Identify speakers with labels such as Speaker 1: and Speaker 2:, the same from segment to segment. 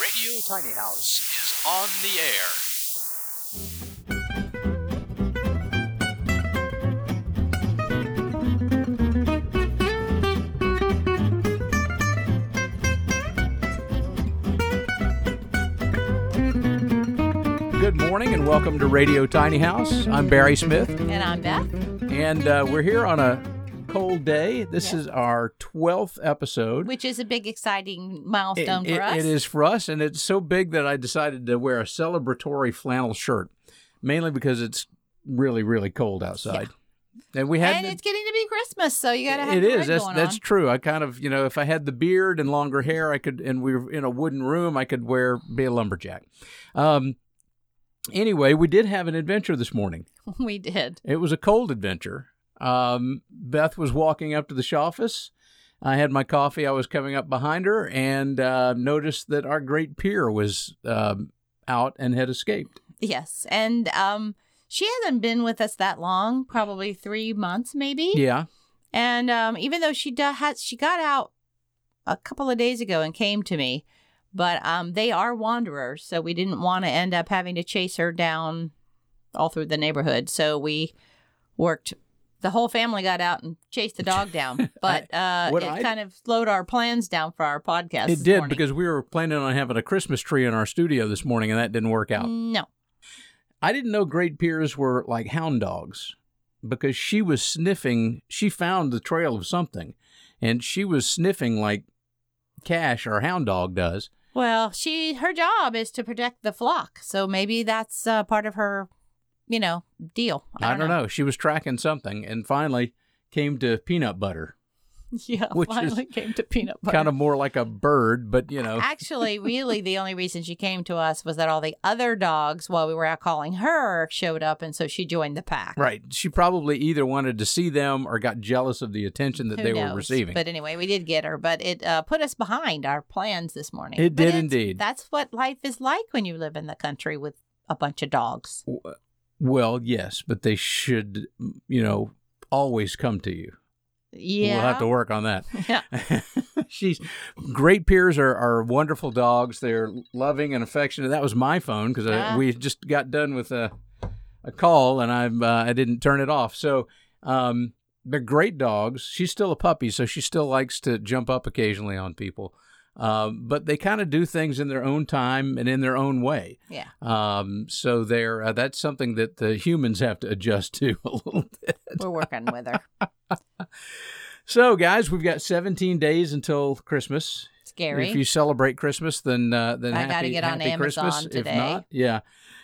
Speaker 1: Radio Tiny House is on the air.
Speaker 2: Good morning and welcome to Radio Tiny House. I'm Barry Smith,
Speaker 3: And I'm Beth.
Speaker 2: and uh, we're here on a cold day. This is our 12th episode.
Speaker 3: Which is a big, exciting milestone
Speaker 2: it-
Speaker 3: for us.
Speaker 2: it is for us, and it's so big that I decided to wear a celebratory flannel shirt, mainly because it's really, really cold outside. And we had
Speaker 3: and it's getting to be Christmas, so you got to have
Speaker 2: it is that's that's
Speaker 3: on.
Speaker 2: true. I kind of you know if I had the beard and longer hair, I could, and we were in a wooden room, I could wear be a lumberjack. Um. Anyway, we did have an adventure this morning.
Speaker 3: we did.
Speaker 2: It was a cold adventure. Um, Beth was walking up to the office. I had my coffee. I was coming up behind her and uh, noticed that our Great Pyr was um, out and had escaped.
Speaker 3: Yes. And um, she hasn't been with us that long, probably three months, maybe.
Speaker 2: Yeah,
Speaker 3: And um, even though she has, she got out a couple of days ago and came to me, but um, they are wanderers, so we didn't want to end up having to chase her down all through the neighborhood. So we worked. The whole family got out and chased the dog down, but uh, it
Speaker 2: I-
Speaker 3: kind of slowed our plans down for our podcast.
Speaker 2: it did
Speaker 3: morning.
Speaker 2: because we were planning on having a Christmas tree in our studio this morning, and that didn't work out.
Speaker 3: no,
Speaker 2: I didn't know Great Pyrs were like hound dogs because she was sniffing. She found the trail of something, and she was sniffing like Cash, our hound dog, does.
Speaker 3: well, she her job is to protect the flock, so maybe that's uh, part of her, you know, deal.
Speaker 2: I don't, know. She was tracking something, and finally came to peanut butter,
Speaker 3: Yeah,
Speaker 2: Which
Speaker 3: finally came to peanut butter.
Speaker 2: kind of more like a bird, but you know,
Speaker 3: Actually, really, the only reason she came to us was that all the other dogs, while we were out calling her, showed up, and so she joined the pack.
Speaker 2: right? She probably either wanted to see them or got jealous of the attention that
Speaker 3: Who
Speaker 2: they
Speaker 3: knows?
Speaker 2: were receiving.
Speaker 3: But anyway, we did get her, but it uh, put us behind our plans this morning.
Speaker 2: It
Speaker 3: But
Speaker 2: did indeed.
Speaker 3: That's what life is like when you live in the country with a bunch of dogs.
Speaker 2: Well, yes, but they should, you know, always come to you.
Speaker 3: Yeah.
Speaker 2: We'll have to work on that.
Speaker 3: Yeah.
Speaker 2: She's Great Pyrs are, are wonderful dogs. They're loving and affectionate. That was my phone because
Speaker 3: Ah.
Speaker 2: we just got done with a a call and I uh, I didn't turn it off. So um, they're great dogs. She's still a puppy, so she still likes to jump up occasionally on people. Um, but they kind of do things in their own time and in their own way.
Speaker 3: Yeah.
Speaker 2: Um, so they're uh, that's something that the humans have to adjust to a little bit.
Speaker 3: We're working with her.
Speaker 2: So, guys, we've got 17 days until Christmas.
Speaker 3: Scary.
Speaker 2: If you celebrate Christmas, then uh, then
Speaker 3: I
Speaker 2: happy,
Speaker 3: gotta get on Amazon
Speaker 2: Christmas.
Speaker 3: today.
Speaker 2: If not, yeah,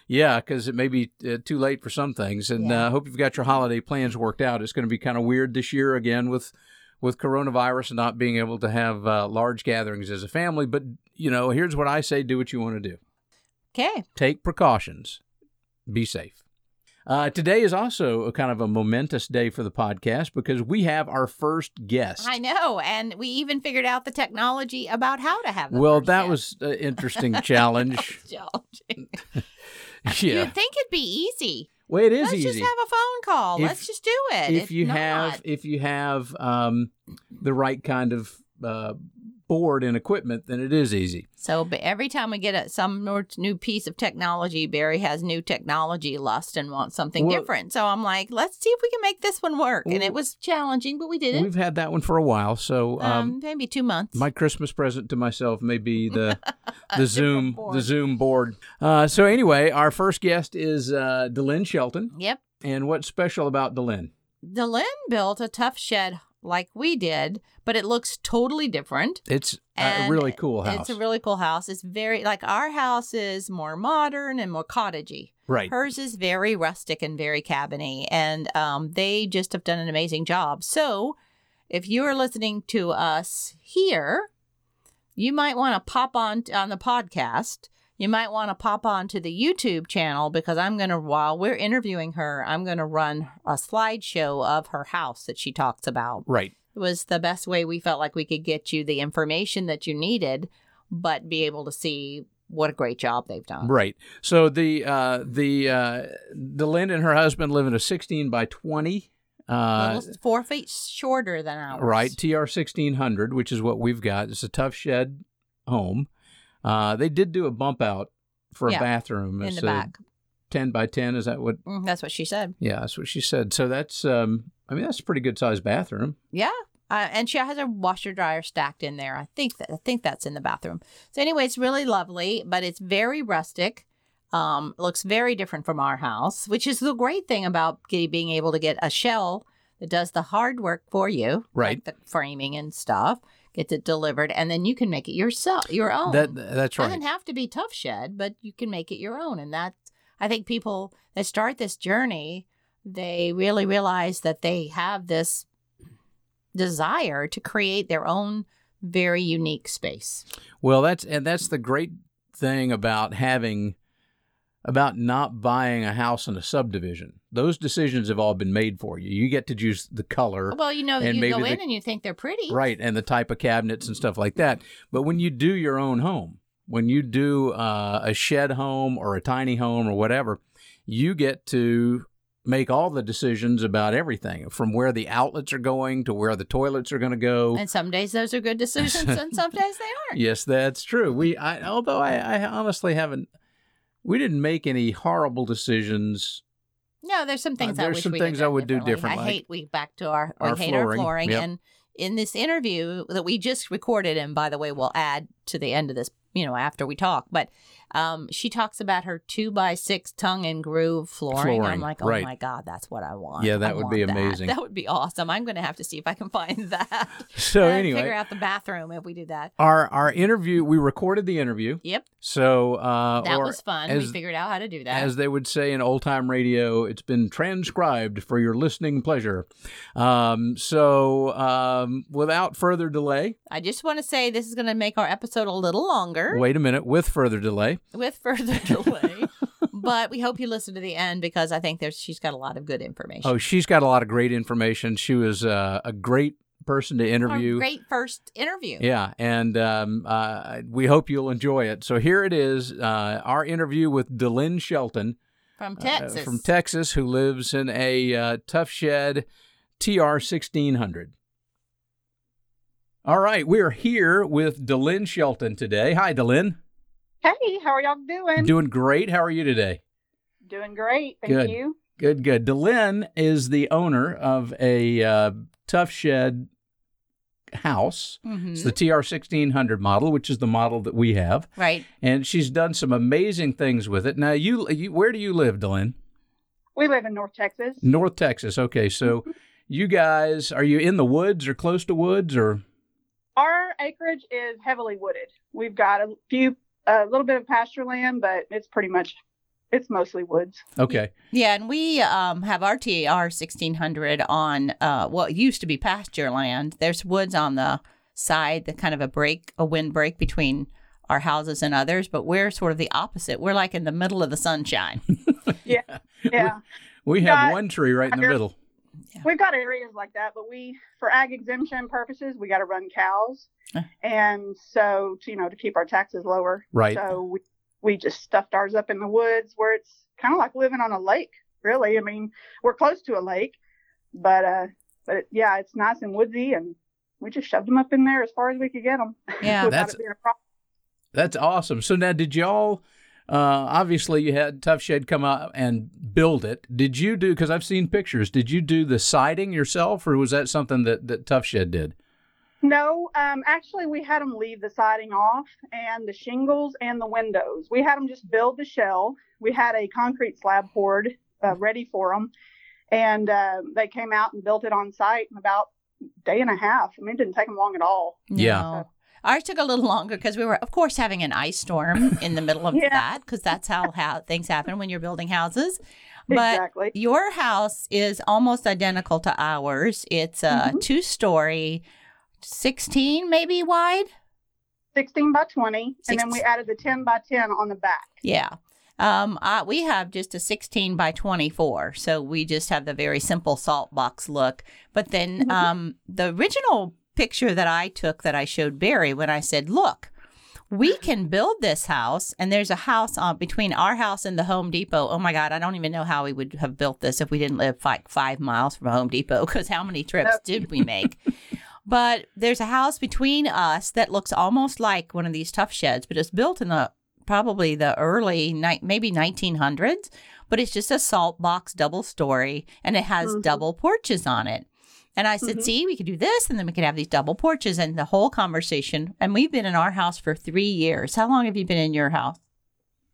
Speaker 2: yeah, because it may be uh, too late for some things. And
Speaker 3: Yeah.
Speaker 2: uh, hope you've got your holiday plans worked out. It's going to be kind of weird this year again with with coronavirus and not being able to have uh, large gatherings as a family. But you know, here's what I say: do what you want to do.
Speaker 3: okay.
Speaker 2: Take precautions. Be safe. Uh, today is also a kind of a momentous day for the podcast because we have our first guest.
Speaker 3: I know. And we even figured out the technology about how to have
Speaker 2: Well, that
Speaker 3: guest.
Speaker 2: was an interesting challenge.
Speaker 3: challenging.
Speaker 2: yeah.
Speaker 3: You'd think it'd be easy.
Speaker 2: Well, it is
Speaker 3: Let's
Speaker 2: easy.
Speaker 3: just have a phone call.
Speaker 2: If-
Speaker 3: Let's just do it.
Speaker 2: if
Speaker 3: It's
Speaker 2: you
Speaker 3: not.
Speaker 2: have if you have um, the right kind of uh, board and equipment, then it is easy.
Speaker 3: So every time we get a, some new piece of technology, Barry has new technology lust and wants something
Speaker 2: Well-
Speaker 3: different. So I'm like, let's see if we can make this one work. and it was challenging, but we did it.
Speaker 2: We've had that one for a while, so um,
Speaker 3: Um, maybe two months.
Speaker 2: my Christmas present to myself may be the the Zoom
Speaker 3: board.
Speaker 2: the Zoom board. Uh, so anyway, our first guest is uh, Delynn Shelton,
Speaker 3: yep.
Speaker 2: and what's special about Delynn?
Speaker 3: Delynn built a Tuff Shed like we did, but it looks totally different.
Speaker 2: It's a really cool house,
Speaker 3: It's a really cool house. It's very like our house is more modern and more cottagey.
Speaker 2: right?
Speaker 3: Hers is very rustic and very cabiny, and um, they just have done an amazing job. So, if you are listening to us here, you might want to pop on on the podcast. You might want to pop on to the YouTube channel because I'm going to, while we're interviewing her, I'm going to run a slideshow of her house that she talks about.
Speaker 2: Right.
Speaker 3: It was the best way we felt like we could get you the information that you needed, but be able to see what a great job they've done.
Speaker 2: Right. So the uh, the uh, Delynn and her husband live in a 16 by 20. Uh,
Speaker 3: four feet shorter than ours.
Speaker 2: right, TR 1600, which is what we've got. It's a Tuff Shed home. Uh, they did do a bump out for a bathroom.
Speaker 3: in the back.
Speaker 2: ten by ten. Is that what?
Speaker 3: Mm, that's what she said.
Speaker 2: Yeah, that's what she said. So that's um, I mean, that's a pretty good sized bathroom.
Speaker 3: Yeah. Uh, and she has her washer dryer stacked in there. I think that I think that's in the bathroom. So anyway, it's really lovely, but it's very rustic. Um, looks very different from our house, which is the great thing about being able to get a shell that does the hard work for you,
Speaker 2: Right.
Speaker 3: Like the framing and stuff, gets it delivered, and then you can make it yourself, your own.
Speaker 2: That that's right.
Speaker 3: It doesn't have to be Tuff Shed, but you can make it your own. And that I think people that start this journey, they really realize that they have this desire to create their own very unique space.
Speaker 2: Well, that's and that's the great thing about having about not buying a house in a subdivision. Those decisions have all been made for you. You get to choose the color,
Speaker 3: Well, you know,
Speaker 2: And
Speaker 3: you
Speaker 2: maybe
Speaker 3: go
Speaker 2: the-
Speaker 3: in and you think they're pretty.
Speaker 2: right, and the type of cabinets and stuff like that. But when you do your own home, when you do uh, a shed home or a tiny home or whatever, you get to make all the decisions about everything from where the outlets are going to where the toilets are going to go.
Speaker 3: And some days those are good decisions, and some days they aren't.
Speaker 2: Yes, that's true. We, I, although I, I honestly haven't, we didn't make any horrible decisions.
Speaker 3: No, there's some things I
Speaker 2: Uh, there's
Speaker 3: wish
Speaker 2: some things I would do
Speaker 3: differently. I hate we back to our,
Speaker 2: our
Speaker 3: we hate our
Speaker 2: flooring.
Speaker 3: flooring.
Speaker 2: Yep.
Speaker 3: And in this interview that we just recorded, and by the way, we'll add to the end of this, you know, after we talk. But um, she talks about her two by six tongue and groove flooring. I'm like, oh
Speaker 2: right.
Speaker 3: my god, that's what I want.
Speaker 2: Yeah, that
Speaker 3: I
Speaker 2: would be
Speaker 3: that.
Speaker 2: amazing.
Speaker 3: That. would be awesome. I'm going to have to see if I can find that.
Speaker 2: So anyway,
Speaker 3: figure out the bathroom if we do that.
Speaker 2: our our interview, we recorded the interview.
Speaker 3: Yep,
Speaker 2: So uh,
Speaker 3: that
Speaker 2: or
Speaker 3: was fun.
Speaker 2: as-
Speaker 3: we figured out how to do that.
Speaker 2: as they would say in old time radio, it's been transcribed for your listening pleasure. Um, so um, without further delay,
Speaker 3: I just want to say this is going to make our episode a little longer.
Speaker 2: wait a minute. With further delay,
Speaker 3: with further delay. but we hope you listen to the end because I think there's she's got a lot of good information.
Speaker 2: oh, she's got a lot of great information. She was uh, a great person to
Speaker 3: Our
Speaker 2: interview.
Speaker 3: great first interview.
Speaker 2: Yeah, and um, uh, we hope you'll enjoy it. So here it is, uh, our interview with Delynn Shelton
Speaker 3: From
Speaker 2: uh,
Speaker 3: Texas.
Speaker 2: from Texas, who lives in a uh, Tuff Shed TR sixteen hundred. All right, we're here with Delynn Shelton today. Hi, Delynn.
Speaker 4: Hey, how are y'all doing?
Speaker 2: Doing great. How are you today?
Speaker 4: Doing great. Thank
Speaker 2: Good.
Speaker 4: you.
Speaker 2: Good, good. Delynn is the owner of a uh, Tuff Shed house.
Speaker 3: Mhm.
Speaker 2: It's the TR sixteen hundred model, which is the model that we have.
Speaker 3: right.
Speaker 2: and she's done some amazing things with it. Now, you, you where do you live, Delynn?
Speaker 4: We live in North Texas.
Speaker 2: North Texas. Okay, so you guys are you in the woods or close to woods or?
Speaker 4: Our acreage is heavily wooded. We've got a few, a little bit of pasture land, but it's pretty much, it's mostly woods.
Speaker 2: Okay,
Speaker 3: Yeah, and we um, have our TR sixteen hundred on uh, what used to be pasture land. There's woods on the side, the kind of a break, a wind break between our houses and others, but we're sort of the opposite. We're like in the middle of the sunshine.
Speaker 4: Yeah. Yeah.
Speaker 2: We have
Speaker 4: Got-
Speaker 2: one tree right in the
Speaker 4: under-
Speaker 2: middle.
Speaker 4: We've got areas like that, but we, for ag exemption purposes, we got to run cows. And so, to, you know, to keep our taxes lower.
Speaker 2: Right.
Speaker 4: So we, we just stuffed ours up in the woods where it's kind of like living on a lake, really. I mean, we're close to a lake, but, uh, but it, yeah, it's nice and woodsy and we just shoved them up in there as far as we could get them.
Speaker 3: Yeah.
Speaker 2: That's-
Speaker 4: being a problem.
Speaker 2: That's awesome. So now, did y'all? Uh, obviously, you had Tuff Shed come out and build it. Did you do? Because I've seen pictures. Did you do the siding yourself, or was that something that that Tuff Shed did?
Speaker 4: No, um, actually, we had them leave the siding off and the shingles and the windows. We had them just build the shell. We had a concrete slab poured uh, ready for them, and uh, they came out and built it on site in about a day and a half. I mean, it didn't take them long at all.
Speaker 2: Yeah.
Speaker 3: No. Ours took a little longer because we were, of course, having an ice storm in the middle of
Speaker 4: Yeah.
Speaker 3: that because that's how, how things happen when you're building houses. But
Speaker 4: exactly.
Speaker 3: your house is almost identical to ours. It's a
Speaker 4: Mhm.
Speaker 3: two story, 16 maybe wide.
Speaker 4: 16 by 20, and then we added the 10 by 10 on the back.
Speaker 3: Yeah. Um, I, we have just a 16 by 24. So we just have the very simple salt box look. But then
Speaker 4: Mhm.
Speaker 3: um, the original picture that I took that I showed Barry when I said, look, we can build this house, and there's a house on between our house and the Home Depot. Oh my God, I don't even know how we would have built this if we didn't live like five miles from Home Depot. Because how many trips did we make? But there's a house between us that looks almost like one of these Tuff Sheds, but it's built in the probably the early ni- maybe 1900s. But it's just a salt box double story, and it has
Speaker 4: Mhm.
Speaker 3: double porches on it. And I said,
Speaker 4: Mhm.
Speaker 3: see, we could do this, and then we could have these double porches, and the whole conversation. And we've been in our house for three years. How long have you been in your house?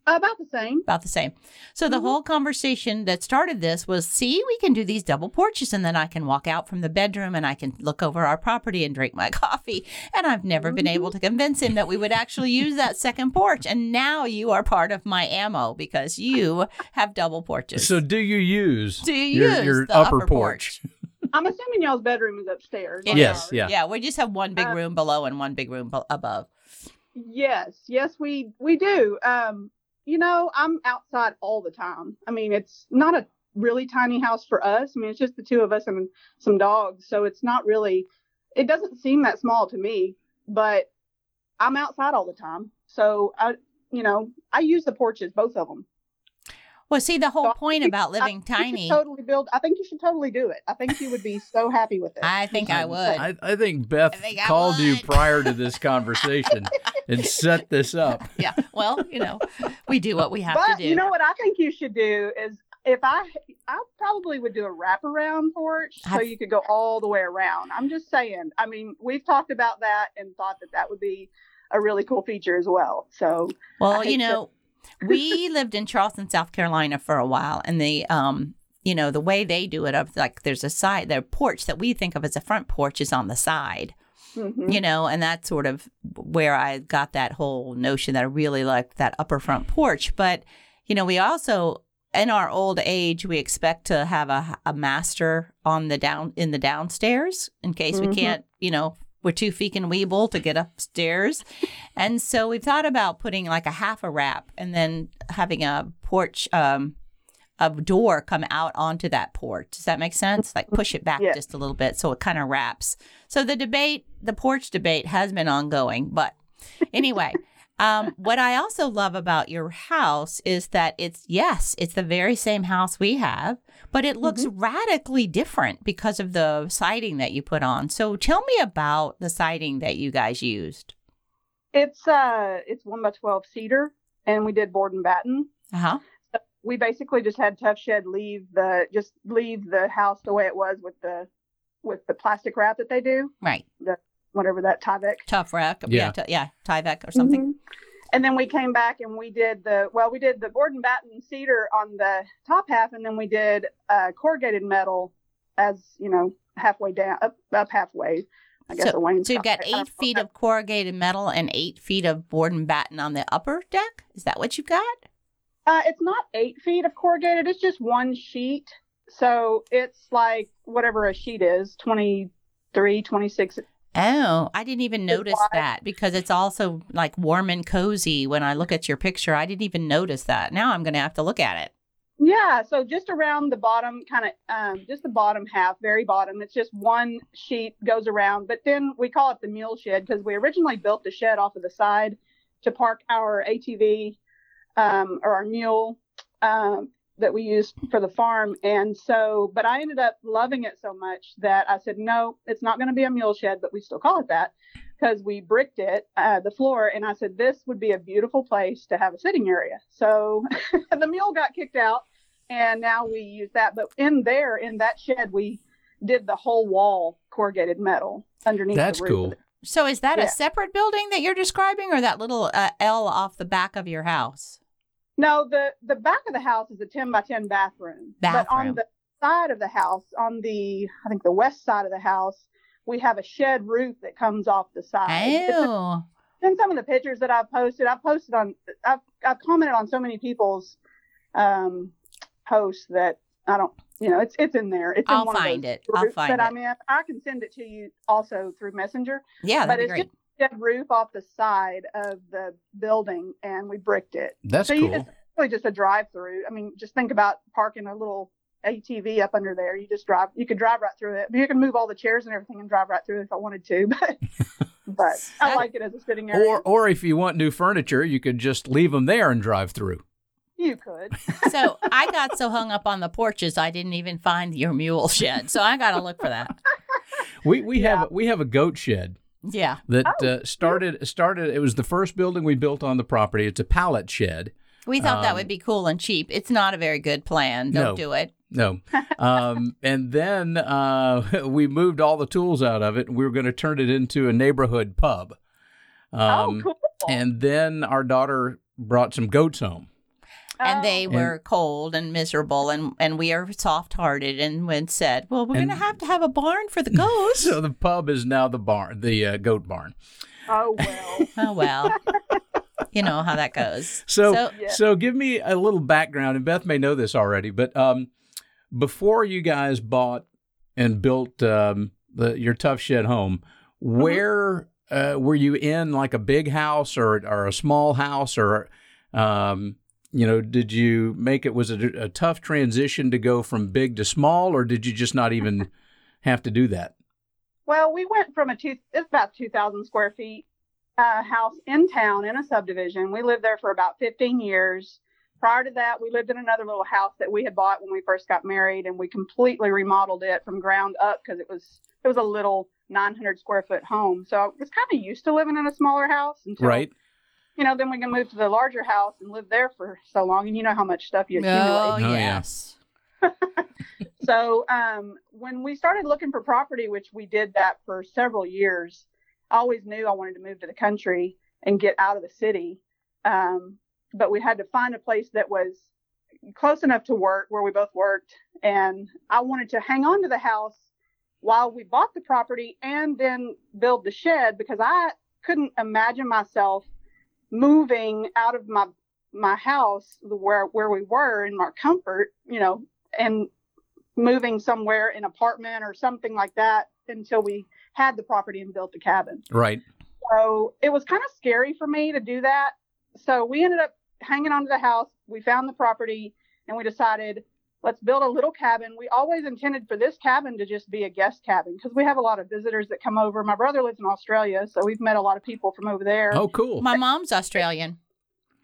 Speaker 4: About the same.
Speaker 3: about the same. So the
Speaker 4: Mhm.
Speaker 3: whole conversation that started this was, see, we can do these double porches, and then I can walk out from the bedroom and I can look over our property and drink my coffee. And I've never been able to convince him that we would actually use that second porch. And now you are part of my ammo because you have double porches.
Speaker 2: So do you use
Speaker 3: Do you
Speaker 2: your,
Speaker 3: use
Speaker 2: your
Speaker 3: the
Speaker 2: upper,
Speaker 3: upper
Speaker 2: porch?
Speaker 4: I'm assuming y'all's bedroom is upstairs.
Speaker 3: It
Speaker 4: like
Speaker 2: Yes,
Speaker 4: ours.
Speaker 2: yeah.
Speaker 3: yeah, we just have one big
Speaker 4: Uh,
Speaker 3: room below and one big room be- above.
Speaker 4: Yes, yes, we we do. Um, you know, I'm outside all the time. I mean, it's not a really tiny house for us. I mean, it's just the two of us and some dogs, so it's not really. It doesn't seem that small to me, but I'm outside all the time, so I, you know, I use the porches, both of them.
Speaker 3: Well, see, the whole
Speaker 4: So
Speaker 3: point
Speaker 4: think-
Speaker 3: about
Speaker 4: I
Speaker 3: living
Speaker 4: think you
Speaker 3: tiny,
Speaker 4: totally build. I think you should totally do it. I think you would be so happy with it.
Speaker 3: I think I would.
Speaker 2: I, I think Beth
Speaker 3: I think I
Speaker 2: called you prior to this conversation and set this up.
Speaker 3: yeah. Well, you know, we do what we have
Speaker 4: but
Speaker 3: to do.
Speaker 4: you know what I think you should do is if I I probably would do a wraparound porch so
Speaker 3: I've-
Speaker 4: you could go all the way around. I'm just saying. I mean, we've talked about that and thought that that would be a really cool feature as well. So
Speaker 3: Well, you know, we lived in Charleston, South Carolina for a while, and the um, you know, the way they do it, of like there's a side, their porch that we think of as a front porch is on the side,
Speaker 4: mhm.
Speaker 3: you know, and that's sort of where I got that whole notion that I really like that upper front porch. But you know, we also in our old age, we expect to have a, a master on the down in the downstairs in case we
Speaker 4: Mhm.
Speaker 3: can't, you know, we're too feek and weeble to get upstairs. And so we've thought about putting like a half a wrap and then having a porch, um, a door come out onto that porch. Does that make sense? Like push it back
Speaker 4: Yeah.
Speaker 3: just a little bit so it kind of wraps. So the debate, the porch debate has been ongoing. But anyway, um, what I also love about your house is that it's, yes, it's the very same house we have, but it looks radically different because of the siding that you put on. So tell me about the siding that you guys used.
Speaker 4: it's uh it's one by twelve cedar and we did board and batten.
Speaker 3: Uh huh.
Speaker 4: We basically just had Tuff Shed leave the just leave the house the way it was with the with the plastic wrap that they do,
Speaker 3: Right.
Speaker 4: Whatever that Tyvek
Speaker 3: Tough wreck.
Speaker 2: Yeah.
Speaker 3: Yeah. T- yeah. Tyvek or something.
Speaker 4: Mhm. And then we came back and we did the well, we did the board and batten cedar on the top half, and then we did uh, corrugated metal as you know halfway down, up, up halfway. I guess a wainscot.
Speaker 3: So you've got eight feet of corrugated metal and eight feet of board and batten on the upper deck. Is that what you've got?
Speaker 4: Uh, it's not eight feet of corrugated. It's just one sheet. So it's like whatever a sheet is, 23, 26.
Speaker 3: Oh, I didn't even notice that because it's also like warm and cozy. When I look at your picture, I didn't even notice that. Now I'm going to have to look at it.
Speaker 4: Yeah, so just around the bottom, kind of, um, just the bottom half, very bottom. It's just one sheet goes around, but then we call it the mule shed because we originally built the shed off of the side to park our ATV um, or our mule um, that we used for the farm. And so, but I ended up loving it so much that I said, no, it's not going to be a mule shed, but we still call it that because we bricked it, uh, the floor. And I said, this would be a beautiful place to have a sitting area. So the mule got kicked out and now we use that. But in there, in that shed, we did the whole wall corrugated metal underneath
Speaker 2: That's
Speaker 4: the roof.
Speaker 2: cool.
Speaker 3: So is that a separate building that you're describing or that little uh, L off the back of your house?
Speaker 4: No, the the back of the house is a ten by ten bathroom.
Speaker 3: bathroom.
Speaker 4: But on the side of the house, on the I think the west side of the house, we have a shed roof that comes off the side.
Speaker 3: Oh,
Speaker 4: in some of the pictures that I've posted. I've posted on I've I've commented on so many people's um posts that I don't you know, it's it's in there. It's in
Speaker 3: I'll
Speaker 4: one of
Speaker 3: find
Speaker 4: those
Speaker 3: it. I'll find
Speaker 4: that
Speaker 3: it.
Speaker 4: I'm in. I can send it to you also through Messenger.
Speaker 3: yeah,
Speaker 4: but
Speaker 3: that'd be
Speaker 4: it's
Speaker 3: great.
Speaker 4: just roof off the side of the building and we bricked it.
Speaker 2: That's
Speaker 4: so you
Speaker 2: cool.
Speaker 4: just really just a drive through. I mean, just think about parking a little ATV up under there. You just drive. You could drive right through it. You can move all the chairs and everything and drive right through it if I wanted to. But but I like it as a sitting area.
Speaker 2: Or, or if you want new furniture, you could just leave them there and drive through.
Speaker 4: you could.
Speaker 3: so I got so hung up on the porches, I didn't even find your mule shed. So I got to look for that.
Speaker 2: We we
Speaker 4: Yeah.
Speaker 2: have we have a goat shed
Speaker 3: Yeah.
Speaker 2: that
Speaker 4: Oh,
Speaker 2: uh, started started. It was the first building we built on the property. It's a pallet shed.
Speaker 3: We thought that
Speaker 2: Um,
Speaker 3: would be cool and cheap. It's not a very good plan. Don't
Speaker 2: No.
Speaker 3: do it.
Speaker 2: No, um, and then uh, we moved all the tools out of it, we were going to turn it into a neighborhood pub. Um,
Speaker 4: oh, cool.
Speaker 2: And then our daughter brought some goats home.
Speaker 3: And
Speaker 4: Oh,
Speaker 3: they
Speaker 2: And-
Speaker 3: were cold and miserable and and we are soft hearted and when said well we're gonna have to have a barn for the ghosts
Speaker 2: So the pub is now the barn, the uh, goat barn.
Speaker 4: oh well.
Speaker 3: oh well you know how that goes
Speaker 2: So,
Speaker 3: So-
Speaker 2: so, give me a little background, and Beth may know this already, but um, before you guys bought and built um, the, your Tuff Shed home,
Speaker 3: Mm-hmm.
Speaker 2: where uh, were you in? Like a big house or or a small house, or um, you know, did you make it? Was it a, a tough transition to go from big to small, or did you just not even have to do that?
Speaker 4: Well, we went from a two, it's about 2,000 square feet uh, house in town in a subdivision. We lived there for about 15 years. Prior to that, we lived in another little house that we had bought when we first got married, and we completely remodeled it from ground up because it was it was a little 900 square foot home. So I was kind of used to living in a smaller house until
Speaker 2: Right.
Speaker 4: You know. Then we can move to the larger house and live there for so long, and you know how much stuff you accumulate.
Speaker 3: oh
Speaker 2: Oh,
Speaker 3: yes
Speaker 4: So um, when we started looking for property, which we did that for several years, I always knew I wanted to move to the country and get out of the city. Um, but we had to find a place that was close enough to work where we both worked. And I wanted to hang on to the house while we bought the property and then build the shed because I couldn't imagine myself moving out of my my house where where we were in our comfort, you know, and moving somewhere in an apartment or something like that until we had the property and built the cabin.
Speaker 2: Right.
Speaker 4: So it was kind of scary for me to do that. So we ended up hanging on to the house. We found the property and we decided let's build a little cabin. We always intended for this cabin to just be a guest cabin because we have a lot of visitors that come over. My brother lives in Australia, so we've met a lot of people from over there.
Speaker 2: Oh, cool.
Speaker 3: my mom's australian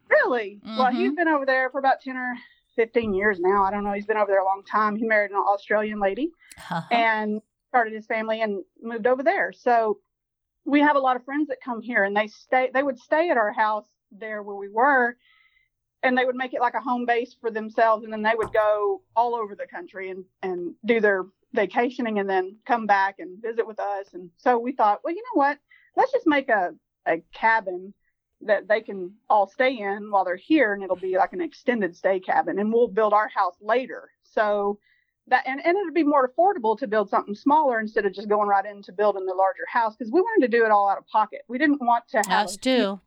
Speaker 4: Really? Well,
Speaker 3: Mhm.
Speaker 4: he's been over there for about 10 or 15 years now. I don't know. He's been over there a long time. He married an Australian lady and started his family and moved over there. So we have a lot of friends that come here and they stay, they would stay at our house there where we were and they would make it like a home base for themselves. And then they would go all over the country and, and do their vacationing and then come back and visit with us. And so we thought, well, you know what? Let's just make a, a cabin that they can all stay in while they're here and it'll be like an extended stay cabin and we'll build our house later. So that and, and it'd be more affordable to build something smaller instead of just going right into building the larger house because we wanted to do it all out of pocket. We didn't want to have
Speaker 3: us too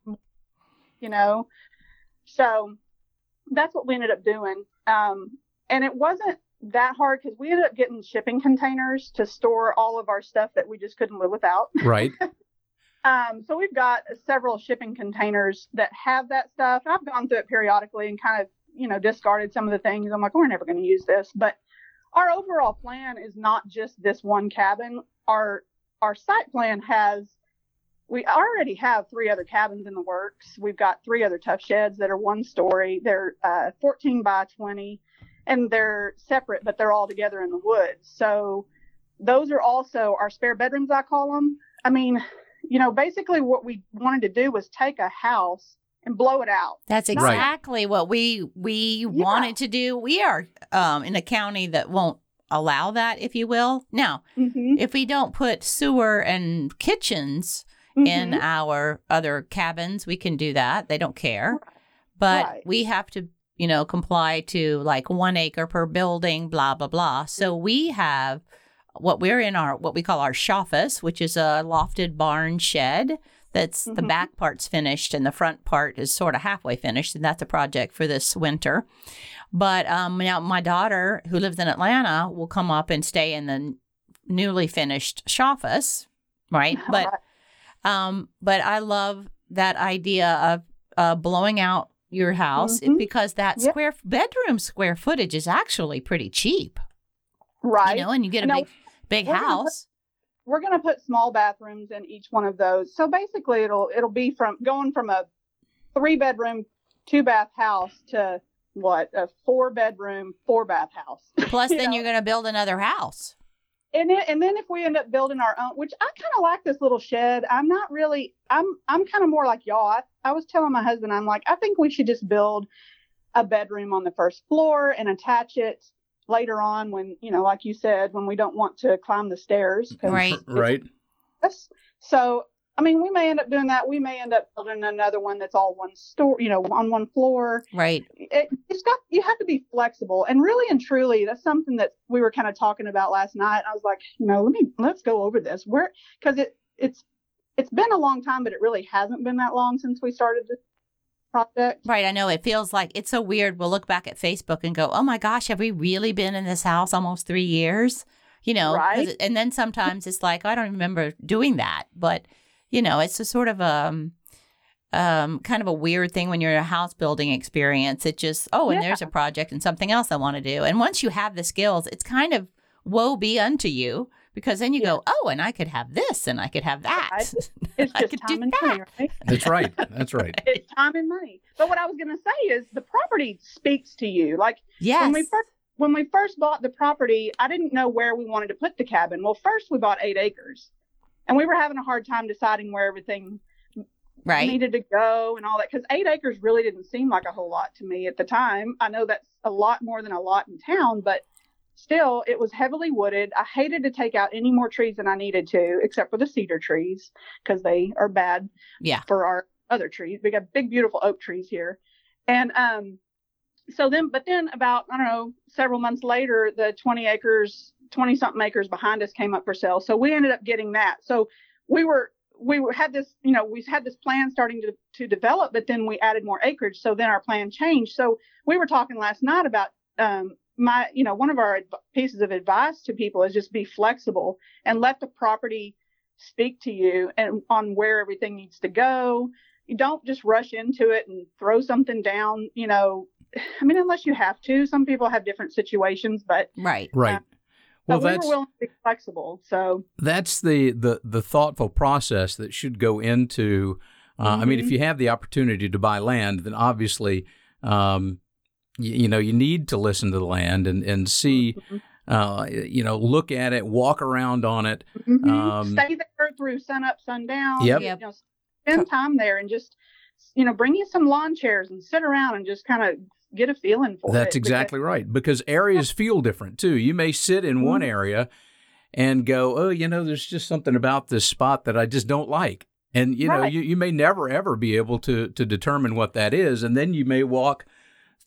Speaker 4: you know. So that's what we ended up doing. Um, and it wasn't that hard because we ended up getting shipping containers to store all of our stuff that we just couldn't live without.
Speaker 2: Right.
Speaker 4: Um, so we've got several shipping containers that have that stuff. I've gone through it periodically and kind of, you know, discarded some of the things. I'm like, we're never going to use this. But our overall plan is not just this one cabin. Our our site plan has we already have three other cabins in the works. We've got three other Tuff Sheds that are one story. They're uh, 14 by 20, and they're separate, but they're all together in the woods. So those are also our spare bedrooms, I call them. I mean, you know, basically what we wanted to do was take a house and blow it out.
Speaker 3: That's
Speaker 2: Right.
Speaker 3: exactly what we we wanted to do. We are um, in a county that won't allow that, if you will. Now,
Speaker 4: Mm-hmm.
Speaker 3: if we don't put sewer and kitchens in our other cabins, we can do that. They don't care, but
Speaker 4: Right.
Speaker 3: we have to, you know, comply to like one acre per building, blah blah blah. So we have what we're in our what we call our shoffice, which is a lofted barn shed. That's the
Speaker 4: Mhm.
Speaker 3: back part's finished and the front part is sort of halfway finished, and that's a project for this winter. But um, now my daughter, who lives in Atlanta, will come up and stay in the newly finished shoffice, right? But um, but I love that idea of uh, blowing out your house
Speaker 4: Mhm.
Speaker 3: because that
Speaker 4: Yep.
Speaker 3: square bedroom square footage is actually pretty cheap,
Speaker 4: right.
Speaker 3: you know, and you get a
Speaker 4: Now,
Speaker 3: big big
Speaker 4: we're gonna put-
Speaker 3: house.
Speaker 4: we're going to put small bathrooms in each one of those. So basically, it'll it'll be from going from a three bedroom, two bath house to what a four bedroom, four bath house.
Speaker 3: Plus,
Speaker 4: you
Speaker 3: then
Speaker 4: know.
Speaker 3: you're going to build another house.
Speaker 4: And then, and then if we end up building our own, which I kind of like this little shed. I'm not really. I'm I'm kind of more like y'all. I, I was telling my husband, I'm like, I think we should just build a bedroom on the first floor and attach it later on when you know, like you said, when we don't want to climb the stairs.
Speaker 3: Right.
Speaker 2: Right.
Speaker 4: Yes. So, I mean, we may end up doing that. We may end up building another one that's all one store, you know, on one floor.
Speaker 3: Right.
Speaker 4: It, it's got, you have to be flexible. And really and truly, that's something that we were kind of talking about last night. I was like, you know, let me, let's go over this. Where, cause it, it's, it's been a long time, but it really hasn't been that long since we started this project.
Speaker 3: Right. I know it feels like it's so weird. We'll look back at Facebook and go, oh my gosh, have we really been in this house almost three years? You know,
Speaker 4: Right.
Speaker 3: it- and then sometimes it's like, oh, I don't remember doing that. But, you know, it's a sort of um, um, kind of a weird thing when you're in a house building experience. It just, oh, and
Speaker 4: Yeah.
Speaker 3: there's a project and something else I want to do. And once you have the skills, it's kind of woe be unto you because then you go, oh, and I could have this and I could have that.
Speaker 4: Right. It's
Speaker 3: I
Speaker 4: just
Speaker 3: could do
Speaker 4: time and money, right?
Speaker 2: That's right. That's right.
Speaker 4: It's time and money. But what I was going to say is the property speaks to you. Like,
Speaker 3: yes.
Speaker 4: when we first when we first bought the property, I didn't know where we wanted to put the cabin. Well, first we bought eight acres, and we were having a hard time deciding where everything
Speaker 3: right.
Speaker 4: needed to go and all that because eight acres really didn't seem like a whole lot to me at the time. I know that's a lot more than a lot in town, but still, it was heavily wooded. I hated to take out any more trees than I needed to, except for the cedar trees because they are bad
Speaker 3: Yeah.
Speaker 4: for our other trees. We got big, beautiful oak trees here. And um, so then, but then about, I don't know, several months later, the 20 acres, 20 something acres behind us came up for sale. So we ended up getting that. So we were, we were, had this, you know, we had this plan starting to, to develop, but then we added more acreage. So then our plan changed. So we were talking last night about, um, my, you know, one of our adv- pieces of advice to people is just be flexible and let the property speak to you and on where everything needs to go. You don't just rush into it and throw something down, you know. I mean, unless you have to. Some people have different situations, but,
Speaker 3: Right.
Speaker 2: Right. Well,
Speaker 4: but we
Speaker 2: that's
Speaker 4: were willing to be flexible. So,
Speaker 2: that's the, the the thoughtful process that should go into. Uh, I mean, if
Speaker 4: Mhm.
Speaker 2: you have the opportunity to buy land, then obviously, um, you, you know, you need to listen to the land and and see,
Speaker 4: Mhm.
Speaker 2: uh, you know, look at it, walk around on it.
Speaker 4: Mhm.
Speaker 2: Um,
Speaker 4: stay there through sun up, sundown.
Speaker 2: Yep.
Speaker 4: You know, spend time there and just, you know, bring you some lawn chairs and sit around and just kind of get a feeling for it.
Speaker 2: That's
Speaker 4: because-
Speaker 2: exactly right. Because areas feel different too. You may sit in one
Speaker 4: Mhm.
Speaker 2: area and go, oh, you know, there's just something about this spot that I just don't like. And you know,
Speaker 4: Right.
Speaker 2: you, you may never ever be able to to determine what that is. And then you may walk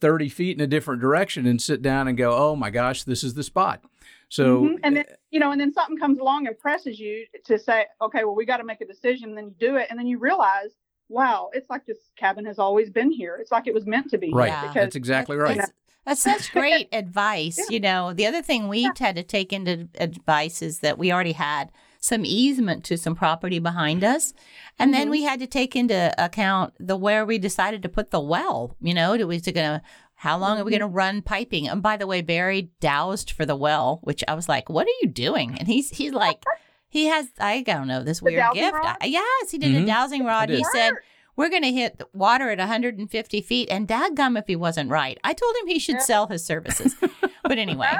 Speaker 2: 30 feet in a different direction and sit down and go, oh my gosh, this is the spot. So
Speaker 4: Mhm. and then you know, and then something comes along and presses you to say, okay, well, we got to make a decision. And then you do it, and then you realize, wow, it's like this cabin has always been here. It's like it was meant to be.
Speaker 2: right.
Speaker 3: Yeah.
Speaker 4: Because
Speaker 2: That's exactly
Speaker 3: That's-
Speaker 2: right.
Speaker 3: That's, that's such great advice.
Speaker 4: Yeah.
Speaker 3: You know, the other thing we had to take into advice is that we already had some easement to some property behind us. And then
Speaker 4: Mhm.
Speaker 3: we had to take into account the where we decided to put the well. You know, was it going to, how long are we
Speaker 4: Mhm.
Speaker 3: going to run piping? And by the way, Barry dowsed for the well, which I was like, what are you doing? And he's, he's like, he has, I don't know, this weird gift.
Speaker 4: rod?
Speaker 3: I- yes, he did
Speaker 2: Mhm.
Speaker 3: a dowsing rod. He said, we're going to hit water at 150 feet. And dadgum if he wasn't right. I told him he should
Speaker 4: Yeah.
Speaker 3: sell his services. but anyway,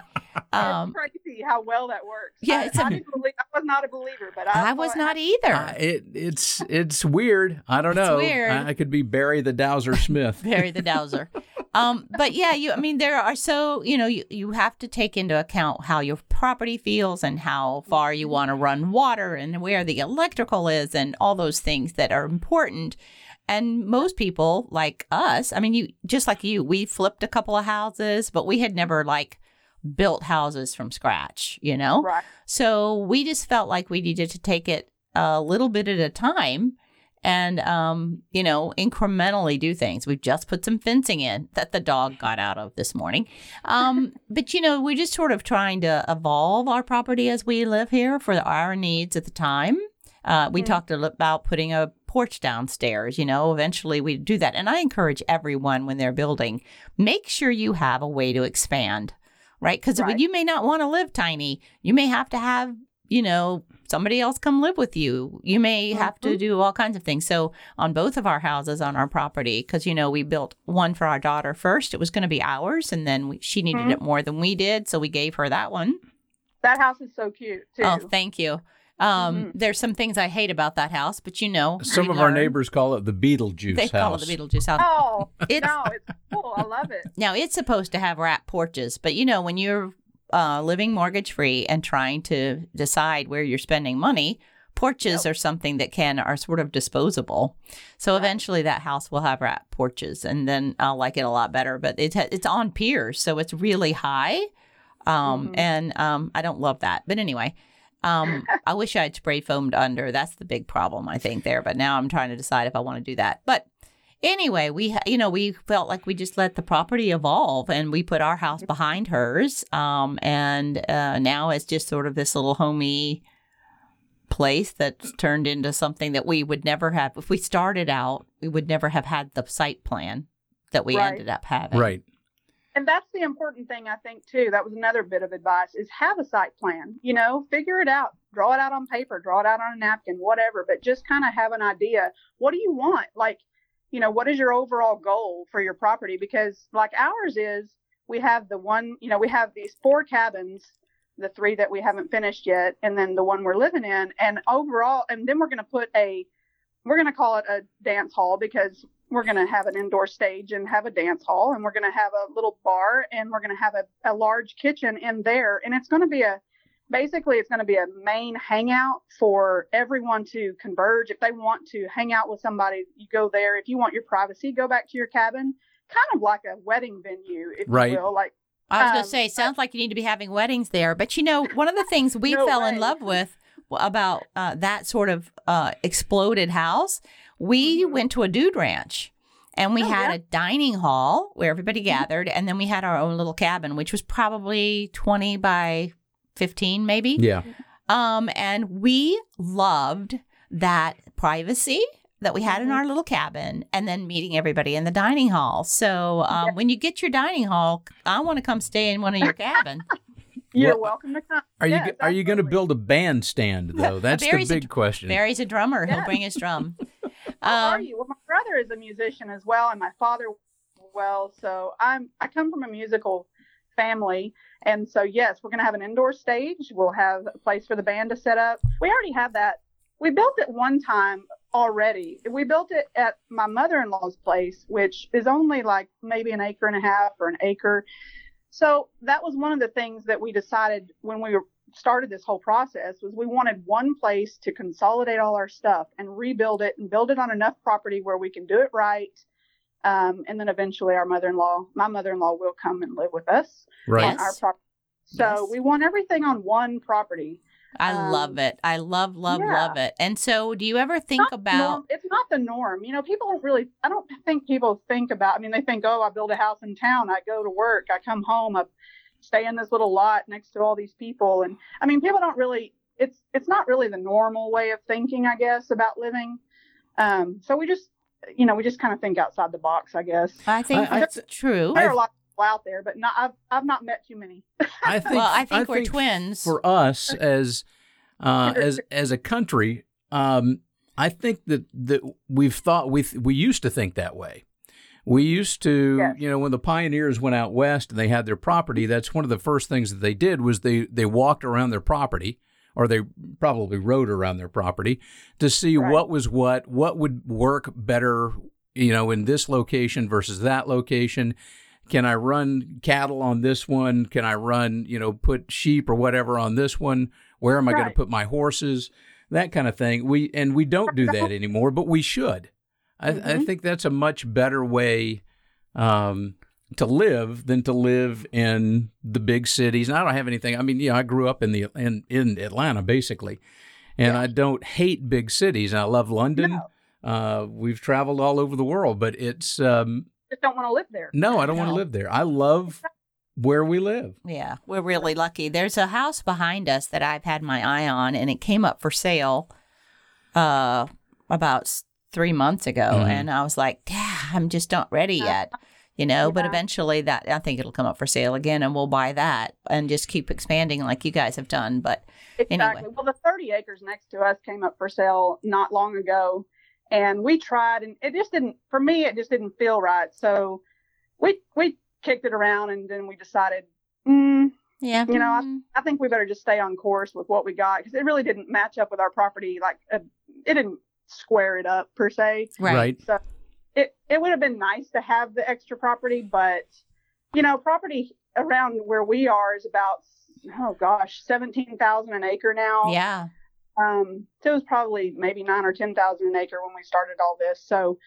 Speaker 3: um,
Speaker 4: it's crazy how well that works.
Speaker 3: yeah,
Speaker 4: I,
Speaker 3: it's a-
Speaker 4: I, didn't believe, I was not a believer, but I,
Speaker 3: I was
Speaker 4: thought-
Speaker 3: not either.
Speaker 2: Uh, it, it's it's weird. I don't
Speaker 3: It's
Speaker 2: know.
Speaker 3: weird.
Speaker 2: I, I could be Barry the Dowser Smith.
Speaker 3: Barry the Dowser. um, but yeah, you. I mean, there are so you know you you have to take into account how your property feels and how far you want to run water and where the electrical is and all those things that are important. And most people like us, I mean, you just like you, we flipped a couple of houses, but we had never like built houses from scratch, you know?
Speaker 4: Right.
Speaker 3: So we just felt like we needed to take it a little bit at a time and um, you know, incrementally do things. We've just put some fencing in that the dog got out of this morning. Um, but you know, we're just sort of trying to evolve our property as we live here for our needs at the time. Uh, we
Speaker 4: Mhm.
Speaker 3: talked about putting a porch downstairs. You know, eventually we do that, and I encourage everyone when they're building, make sure you have a way to expand, right? Because
Speaker 4: Right.
Speaker 3: you may not want to live tiny. You may have to have you know somebody else come live with you. You may have to
Speaker 4: Mhm.
Speaker 3: do all kinds of things. So on both of our houses on our property, because you know we built one for our daughter first, it was going to be ours, and then we, she needed
Speaker 4: Mhm.
Speaker 3: it more than we did, so we gave her that one.
Speaker 4: That house is so cute too.
Speaker 3: Oh, thank you. Um,
Speaker 4: Mhm.
Speaker 3: There's some things I hate about that house, but you know,
Speaker 2: Some
Speaker 3: we
Speaker 2: of our neighbors call it the Beetlejuice
Speaker 3: they
Speaker 2: house.
Speaker 3: call it the Beetlejuice house.
Speaker 4: oh
Speaker 3: It's
Speaker 4: no, it's cool. I love it.
Speaker 3: now it's supposed to have wrap porches, but you know when you're uh, living mortgage free and trying to decide where you're spending money, porches are something that can are sort of disposable. So
Speaker 4: Right.
Speaker 3: eventually that house will have wrap porches, and then I'll like it a lot better. But it's it's on piers, so it's really high, um,
Speaker 4: Mhm.
Speaker 3: and um, I don't love that. But anyway. Um, I wish I had spray foamed under. That's the big problem, I think, there. But now I'm trying to decide if I want to do that. But anyway, we you know we felt like we just let the property evolve, and we put our house behind hers. Um, and uh, now it's just sort of this little homey place that's turned into something that we would never have if we started out. We would never have had the site plan that we
Speaker 4: Right.
Speaker 3: ended up having.
Speaker 2: Right.
Speaker 4: And that's the important thing I think too. That was another bit of advice is have a site plan. You know, figure it out. Draw it out on paper, draw it out on a napkin, whatever, but just kind of have an idea. What do you want? Like, you know, what is your overall goal for your property because like ours is we have the one, you know, we have these four cabins, the three that we haven't finished yet and then the one we're living in and overall and then we're going to put a we're going to call it a dance hall because we're going to have an indoor stage and have a dance hall and we're going to have a little bar and we're going to have a, a large kitchen in there. And it's going to be a basically it's going to be a main hangout for everyone to converge. If they want to hang out with somebody you go there. If you want your privacy go back to your cabin. Kind of like a wedding venue if
Speaker 2: Right.
Speaker 4: you will like
Speaker 3: I was going
Speaker 4: Um,
Speaker 3: to say, it sounds like you need to be having weddings there. But you know, one of the things we
Speaker 4: No
Speaker 3: fell in love with about uh, that sort of uh, exploded house, we
Speaker 4: Mhm.
Speaker 3: went to a dude ranch. And we
Speaker 4: Oh,
Speaker 3: had
Speaker 4: yeah.
Speaker 3: a dining hall where everybody
Speaker 4: Mhm.
Speaker 3: gathered, and then we had our own little cabin, which was probably twenty by fifteen, maybe.
Speaker 2: Yeah.
Speaker 3: Um, and we loved that privacy that we had in
Speaker 4: Mhm.
Speaker 3: our little cabin and then meeting everybody in the dining hall. So um, when you get your dining hall, I want to come stay in one of your cabin.
Speaker 4: you're
Speaker 2: Well,
Speaker 4: welcome to come
Speaker 2: Are you
Speaker 4: Yes,
Speaker 2: are you going to build a bandstand though? That's the
Speaker 3: Barry's a-
Speaker 2: big question.
Speaker 3: Barry's a drummer. He'll bring his drum.
Speaker 4: How are
Speaker 3: Um,
Speaker 4: you? Well, my brother is a musician as well, and my father well. So I'm I come from a musical family, and so yes, we're going to have an indoor stage. We'll have a place for the band to set up. We already have that. We built it one time already. We built it at my mother-in-law's place, which is only like maybe an acre and a half or an acre. So that was one of the things that we decided when we started this whole process was we wanted one place to consolidate all our stuff and rebuild it and build it on enough property where we can do it right. Um, and then eventually our mother-in-law, my mother-in-law will come and live with us
Speaker 2: right.
Speaker 4: on our property. So
Speaker 3: Yes.
Speaker 4: we want everything on one property.
Speaker 3: I
Speaker 4: Um,
Speaker 3: love it. I love, love,
Speaker 4: yeah.
Speaker 3: love it. And so, do you ever think
Speaker 4: Not the
Speaker 3: about?
Speaker 4: norm- it's not the norm. You know, people don't really, I don't think people think about, I mean, they think, oh, I build a house in town. I go to work. I come home. I stay in this little lot next to all these people. And I mean, people don't really, it's, it's not really the normal way of thinking, I guess, about living. Um, so we just, you know, we just kind of think outside the box, I guess.
Speaker 3: I think
Speaker 2: I- I-
Speaker 3: that's true.
Speaker 4: There are a lot of people out there, but not, I've, I've not met too many.
Speaker 2: I think
Speaker 3: well, I think we're twins.
Speaker 2: for us as uh, as as a country. Um, I think that that we've thought we we used to think that way. We used to,
Speaker 4: Yes.
Speaker 2: you know, when the pioneers went out west and they had their property, that's one of the first things that they did was they they walked around their property or they probably rode around their property to see
Speaker 4: Right.
Speaker 2: what was what, what would work better, you know, in this location versus that location. Can I run cattle on this one? Can I run, you know, put sheep or whatever on this one? Where am I going to put my horses? That kind of thing. We and we don't do that anymore, but we should. I, I
Speaker 4: Mhm.
Speaker 2: think that's a much better way um, to live than to live in the big cities. And I don't have anything. I mean, you know, I grew up in the in in Atlanta basically, and I don't hate big cities. I love London.
Speaker 4: No.
Speaker 2: Uh, we've traveled all over the world, but it's um,
Speaker 4: Just don't want to live there.
Speaker 2: no, I don't want to live there. I love where we live.
Speaker 3: Yeah, we're really lucky. There's a house behind us that I've had my eye on, and it came up for sale uh, about three months ago,
Speaker 2: Mhm.
Speaker 3: and I was like, "Yeah, I'm just not ready yet." You know, but eventually that I think it'll come up for sale again, and we'll buy that and just keep expanding like you guys have done. But
Speaker 4: Exactly.
Speaker 3: Anyway.
Speaker 4: Well, the 30 acres next to us came up for sale not long ago, and we tried, and it just didn't. For me, it just didn't feel right. So we we kicked it around, and then we decided, mm,
Speaker 3: Yeah.
Speaker 4: You know, I-
Speaker 3: Mm.
Speaker 4: I think we better just stay on course with what we got because it really didn't match up with our property. Like, uh, it didn't square it up per se.
Speaker 3: right.
Speaker 4: So it it would have been nice to have the extra property, but you know, property around where we are is about oh gosh, seventeen thousand an acre now.
Speaker 3: Yeah.
Speaker 4: Um, so it was probably maybe nine or ten thousand an acre when we started all this. So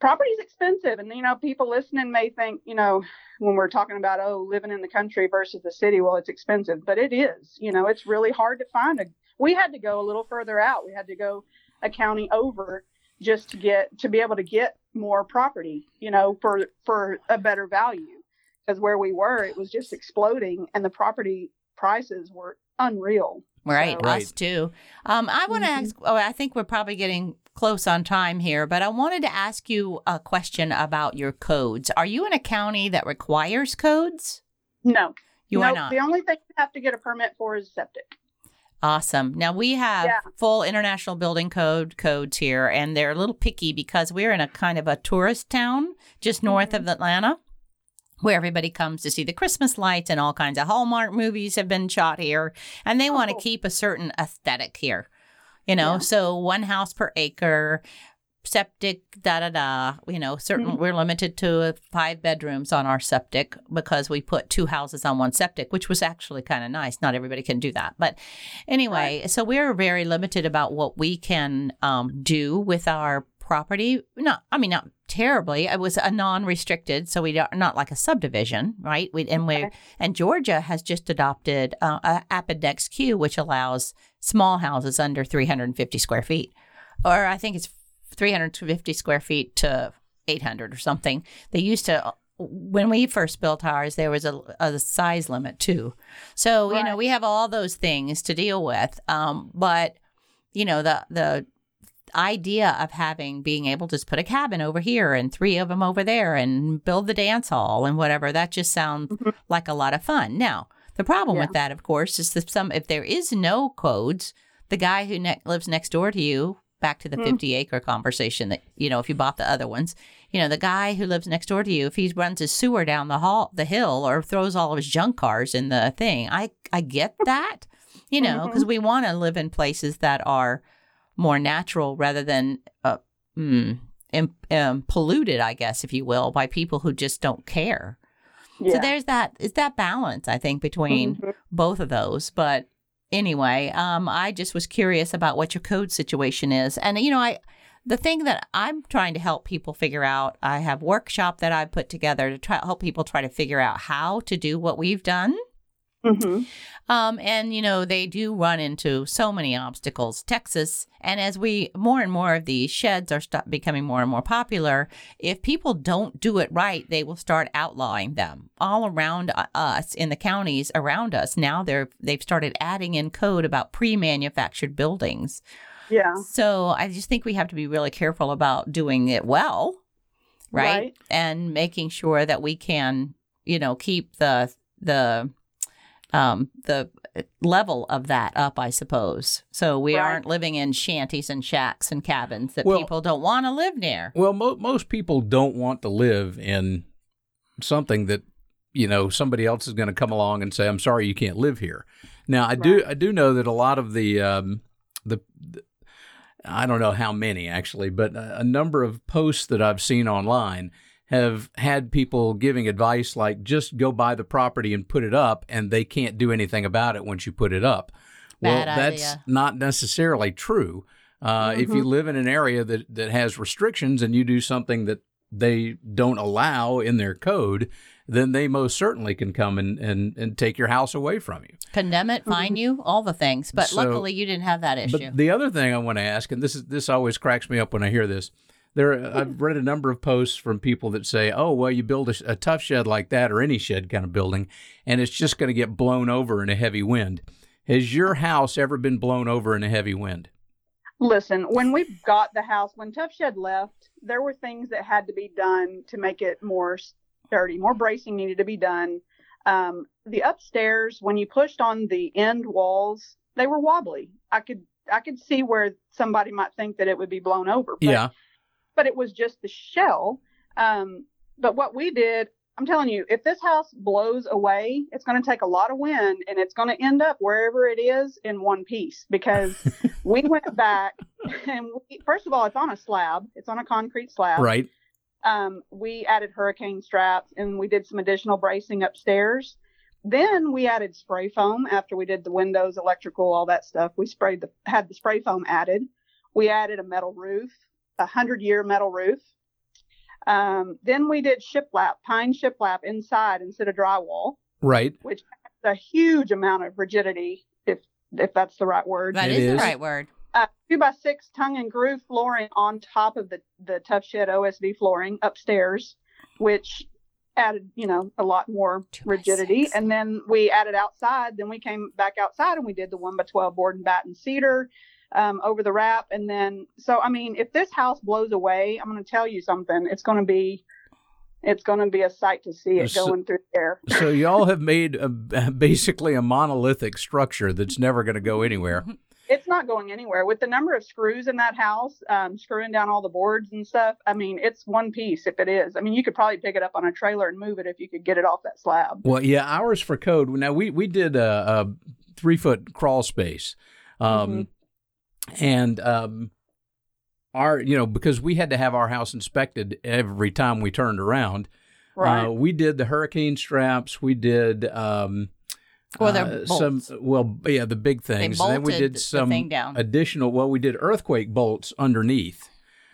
Speaker 4: property is expensive, and you know, people listening may think, you know, when we're talking about oh, living in the country versus the city, well, it's expensive, but it is. You know, it's really hard to find a. We had to go a little further out. We had to go a county over just to get to be able to get more property. You know, for for a better value, because where we were, it was just exploding, and the property prices were unreal.
Speaker 3: Right,
Speaker 4: So-
Speaker 3: us
Speaker 2: Right.
Speaker 3: too. Um, I want to
Speaker 4: Mhm.
Speaker 3: ask. Oh, I think we're probably getting close on time here, but I wanted to ask you a question about your codes. Are you in a county that requires codes?
Speaker 4: No,
Speaker 3: You
Speaker 4: no,
Speaker 3: are not.
Speaker 4: The only thing you have to get a permit for is septic.
Speaker 3: Awesome. Now we have
Speaker 4: Yeah.
Speaker 3: full international building code codes here, and they're a little picky because we're in a kind of a tourist town just north
Speaker 4: Mm-hmm.
Speaker 3: of Atlanta. Where everybody comes to see the Christmas lights and all kinds of Hallmark movies have been shot here, and they want to
Speaker 4: Oh.
Speaker 3: keep a certain aesthetic here. You know,
Speaker 4: Yeah.
Speaker 3: so one house per acre, septic, da da da. You know, certain
Speaker 4: Mhm.
Speaker 3: we're limited to five bedrooms on our septic because we put two houses on one septic, which was actually kind of nice. Not everybody can do that, but anyway, so we're very limited about what we can um, do with our property. Not, I mean, not terribly. It was a non-restricted, so we are not like a subdivision, right? We and we and Georgia has just adopted uh, a Appendix Q, which allows small houses under 350 square feet, or I think it's 350 square feet to 800 or something. They used to. When we first built ours, there was a, a size limit too. So you know we have all those things to deal with. Um, but you know the the idea of having being able to just put a cabin over here and three of them over there and build the dance hall and whatever that just sounds
Speaker 4: Mhm.
Speaker 3: like a lot of fun. Now the problem
Speaker 4: Yeah.
Speaker 3: with that, of course, is that some if there is no codes, the guy who ne- lives next door to you. Back to the
Speaker 4: Mm.
Speaker 3: 50 acre conversation that, you know, if you bought the other ones, you know, the guy who lives next door to you, if he runs his sewer down the hall, the hill, or throws all of his junk cars in the thing, I, I get that, you know, because we want to live in places that are more natural rather than uh, mm, im- um, polluted, I guess, if you will, by people who just don't care.
Speaker 4: Yeah.
Speaker 3: So there's that, is that balance, I think, between
Speaker 4: Mhm.
Speaker 3: both of those. But anyway, um, I just was curious about what your code situation is. And, you know, I, the thing that I'm trying to help people figure out, I have workshop that I put together to try help people try to figure out how to do what we've done.
Speaker 4: Mhm.
Speaker 3: Um, and you know they do run into so many obstacles. Texas, and as we more and more of these sheds are st- becoming more and more popular, if people don't do it right, they will start outlawing them all around uh, us in the counties around us. Now they're they've started adding in code about pre-manufactured buildings.
Speaker 4: Yeah.
Speaker 3: So I just think we have to be really careful about doing it well, right?
Speaker 4: Right.
Speaker 3: And making sure that we can, you know, keep the the um the level of that up, I suppose. So we
Speaker 4: Right.
Speaker 3: aren't living in shanties and shacks and cabins that
Speaker 2: Well-
Speaker 3: people don't want to live near.
Speaker 2: Well, mo- most people don't want to live in something that you know somebody else is going to come along and say, "I'm sorry, you can't live here." Now, I do I do know that a lot of the um, the, the I don't know how many actually, but a, a number of posts that I've seen online have had people giving advice like just go buy the property and put it up, and they can't do anything about it once you put it up. well,
Speaker 3: Bad
Speaker 2: that's not necessarily true. Uh, If you live in an area that, that has restrictions and you do something that they don't allow in their code, then they most certainly can come and, and, and take your house away from you.
Speaker 3: Condemn it, fine you, all the things. But
Speaker 2: So-
Speaker 3: luckily, you didn't have that issue.
Speaker 2: But the other thing I want to ask, and this is this always cracks me up when I hear this. There, I've read a number of posts from people that say, "Oh, well, you build a, a Tuff Shed like that, or any shed kind of building, and it's just going to get blown over in a heavy wind." Has your house ever been blown over in a heavy wind?
Speaker 4: Listen, when we got the house, when Tuff Shed left, there were things that had to be done to make it more sturdy. More bracing needed to be done. Um, the upstairs, when you pushed on the end walls, they were wobbly. I could I could see where somebody might think that it would be blown over.
Speaker 2: Yeah,
Speaker 4: but it was just the shell. Um, but what we did, I'm telling you, if this house blows away, it's going to take a lot of wind and it's going to end up wherever it is in one piece because we went back and we, first of all, it's on a slab. It's on a concrete slab.
Speaker 2: Right.
Speaker 4: Um, we added hurricane straps and we did some additional bracing upstairs. Then we added spray foam after we did the windows, electrical, all that stuff. We sprayed the had the spray foam added. We added a metal roof, a hundred year metal roof. Um, then we did shiplap, pine shiplap inside instead of drywall,
Speaker 2: Right.
Speaker 4: which has a huge amount of rigidity, if if that's the right word.
Speaker 3: That
Speaker 2: It
Speaker 3: is,
Speaker 2: is.
Speaker 3: the right word.
Speaker 4: Uh, two by six tongue and groove flooring on top of the the Tuff Shed OSB flooring upstairs, which added you know a lot more
Speaker 3: Two
Speaker 4: rigidity. And then we added outside. Then we came back outside and we did the one by twelve board and batten cedar um, over the wrap. And then so I mean, if this house blows away, I'm going to tell you something. It's going to be it's going to be a sight to see it
Speaker 2: So-
Speaker 4: going through there.
Speaker 2: So y'all have made a, basically a monolithic structure that's never going to go anywhere.
Speaker 4: It's not going anywhere with the number of screws in that house, um, screwing down all the boards and stuff. I mean, it's one piece if it is. I mean, you could probably pick it up on a trailer and move it if you could get it off that slab.
Speaker 2: Well, yeah, ours for code. Now we we did a, a three foot crawl space, um, and um, our you know because we had to have our house inspected every time we turned around.
Speaker 4: Right.
Speaker 2: Uh, we did the hurricane straps. We did. Um,
Speaker 3: Well,
Speaker 2: uh, some well, yeah, the big things. and then we did some additional. Well, we did earthquake bolts underneath.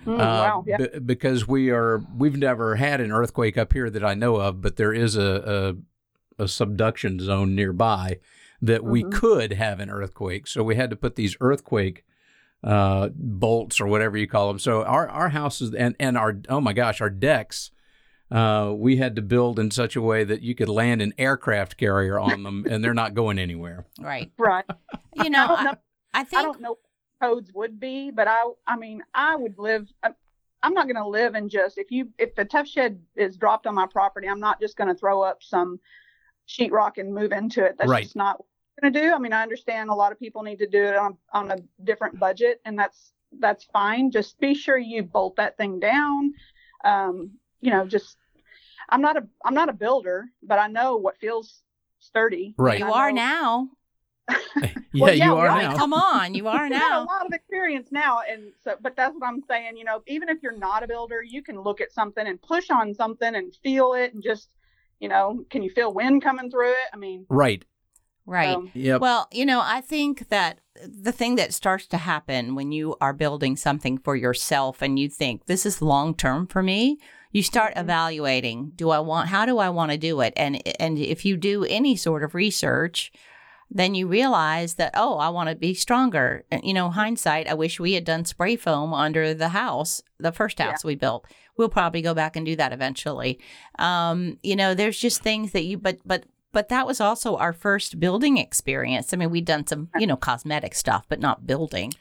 Speaker 4: Mm,
Speaker 2: Uh,
Speaker 4: wow. Yeah.
Speaker 2: b- because we are we've never had an earthquake up here that I know of, but there is a a, a subduction zone nearby that we
Speaker 4: Mhm.
Speaker 2: could have an earthquake. So we had to put these earthquake uh, bolts or whatever you call them. So our our houses and and our oh my gosh, our decks. Uh, we had to build in such a way that you could land an aircraft carrier on them, and they're not going anywhere.
Speaker 3: Right.
Speaker 4: right.
Speaker 3: You know,
Speaker 4: I don't
Speaker 3: I,
Speaker 4: know.
Speaker 3: I
Speaker 4: I
Speaker 3: think
Speaker 4: don't know what codes would be, but I, I mean, I would live. I- I'm not going to live in just if you if the Tuff Shed is dropped on my property, I'm not just going to throw up some sheetrock and move into it. That's
Speaker 2: Right.
Speaker 4: just not what I'm going to do. I mean, I understand a lot of people need to do it on on a different budget, and that's that's fine. Just be sure you bolt that thing down. Um, you know, just I'm not a I'm not a builder, but I know what feels sturdy.
Speaker 2: Right.
Speaker 3: you are now.
Speaker 2: Yeah,
Speaker 4: Well, yeah,
Speaker 2: you are
Speaker 4: right.
Speaker 2: now.
Speaker 3: Come on, you are
Speaker 4: now. I've a lot of experience now, and so, but that's what I'm saying. You know, even if you're not a builder, you can look at something and push on something and feel it, and just, you know, can you feel wind coming through it? I mean,
Speaker 2: Right.
Speaker 3: Right.
Speaker 4: um,
Speaker 2: Yep.
Speaker 3: Well, you know, I think that the thing that starts to happen when you are building something for yourself and you think this is long term for me, you start
Speaker 4: Mhm.
Speaker 3: evaluating, do I want how do I want to do it? And and if you do any sort of research, then you realize that oh, I want to be stronger. And, You know, hindsight, I wish we had done spray foam under the house, the first
Speaker 4: Yeah.
Speaker 3: house we built. We'll probably go back and do that eventually. Um, you know, there's just things that you but but but that was also our first building experience. I mean, we'd done some, you know, cosmetic stuff, but not building.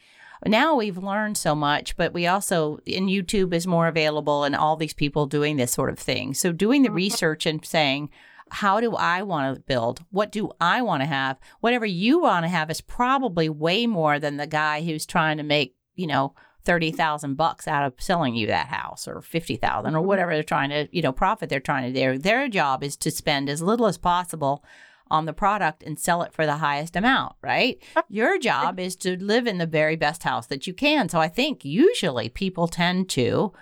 Speaker 3: Now we've learned so much, but we also, and YouTube is more available and all these people doing this sort of thing. So doing the
Speaker 4: Mhm.
Speaker 3: research and saying, how do I want to build? What do I want to have? Whatever you want to have is probably way more than the guy who's trying to make, you know, 30,000 bucks out of selling you that house or 50,000 or whatever they're trying to, you know, profit they're trying to do. Their job is to spend as little as possible on the product and sell it for the highest amount, right? Your job is to live in the very best house that you can. So I think usually people tend to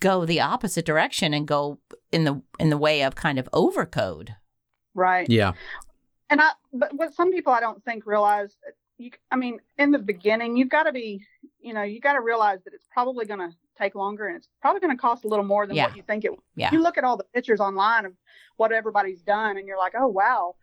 Speaker 3: go the opposite direction and go in the in the way of kind of overcode.
Speaker 4: right.
Speaker 2: yeah.
Speaker 4: And I, but what some people I don't think realize, you, I mean, in the beginning, you've got to be, you know, you got to realize that it's probably going to take longer and it's probably going to cost a little more than
Speaker 3: Yeah.
Speaker 4: what you think it.
Speaker 3: Yeah.
Speaker 4: You look at all the pictures online of what everybody's done, and you're like, oh wow,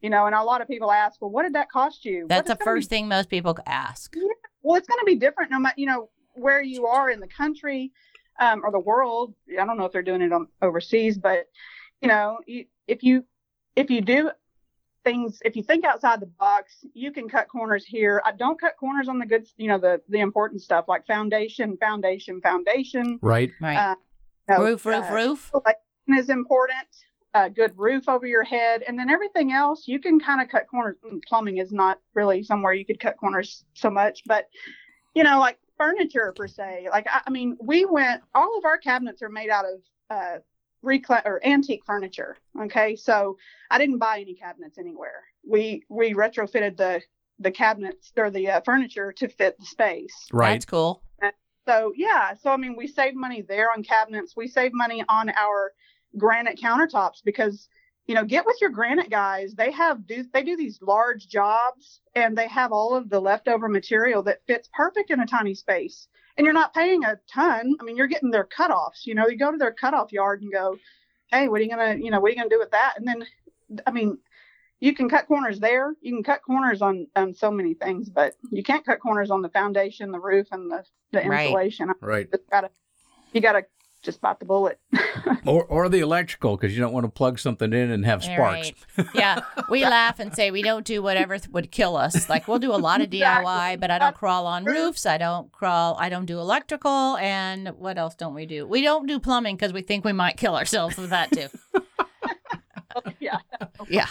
Speaker 4: you know. And a lot of people ask, well, what did that cost you?
Speaker 3: That's the
Speaker 4: gonna be
Speaker 3: first thing most people ask. Yeah.
Speaker 4: well, it's going to be different no matter, you know, where you are in the country um, or the world. I don't know if they're doing it on overseas, but you know, you, if you if you do things, if you think outside the box, you can cut corners here. I don't cut corners on the good, you know, the the important stuff like foundation, foundation, foundation.
Speaker 2: Right.
Speaker 3: Right.
Speaker 4: Uh, you know,
Speaker 3: roof, roof,
Speaker 4: uh,
Speaker 3: roof.
Speaker 4: is important. A good roof over your head, and then everything else you can kind of cut corners. Mm, Plumbing is not really somewhere you could cut corners so much, but you know, like furniture per se. Like I, I mean, we went. All of our cabinets are made out of uh, recla- or antique furniture. Okay, so I didn't buy any cabinets anywhere. We we retrofitted the the cabinets or the uh, furniture to fit the space.
Speaker 2: Right.
Speaker 3: That's cool.
Speaker 4: So yeah, so I mean, we save money there on cabinets. We save money on our granite countertops because you know, get with your granite guys. They have do they do these large jobs and they have all of the leftover material that fits perfect in a tiny space. And you're not paying a ton. I mean, you're getting their cutoffs. You know, you go to their cutoff yard and go, hey, what are you gonna, you know, what are you gonna do with that? And then, I mean, you can cut corners there. You can cut corners on on so many things, but you can't cut corners on the foundation, the roof, and the the
Speaker 3: Right.
Speaker 4: insulation.
Speaker 2: Right.
Speaker 4: Just gotta, you gotta just bite the bullet.
Speaker 2: Or or the electrical because you don't want to plug something in and have sparks.
Speaker 3: Right. Yeah, we laugh and say we don't do whatever th- would kill us. Like we'll do a lot of DIY, but I don't crawl on roofs. I don't crawl. I don't do electrical. And what else don't we do? We don't do plumbing because we think we might kill ourselves with that too.
Speaker 4: yeah.
Speaker 3: Yeah.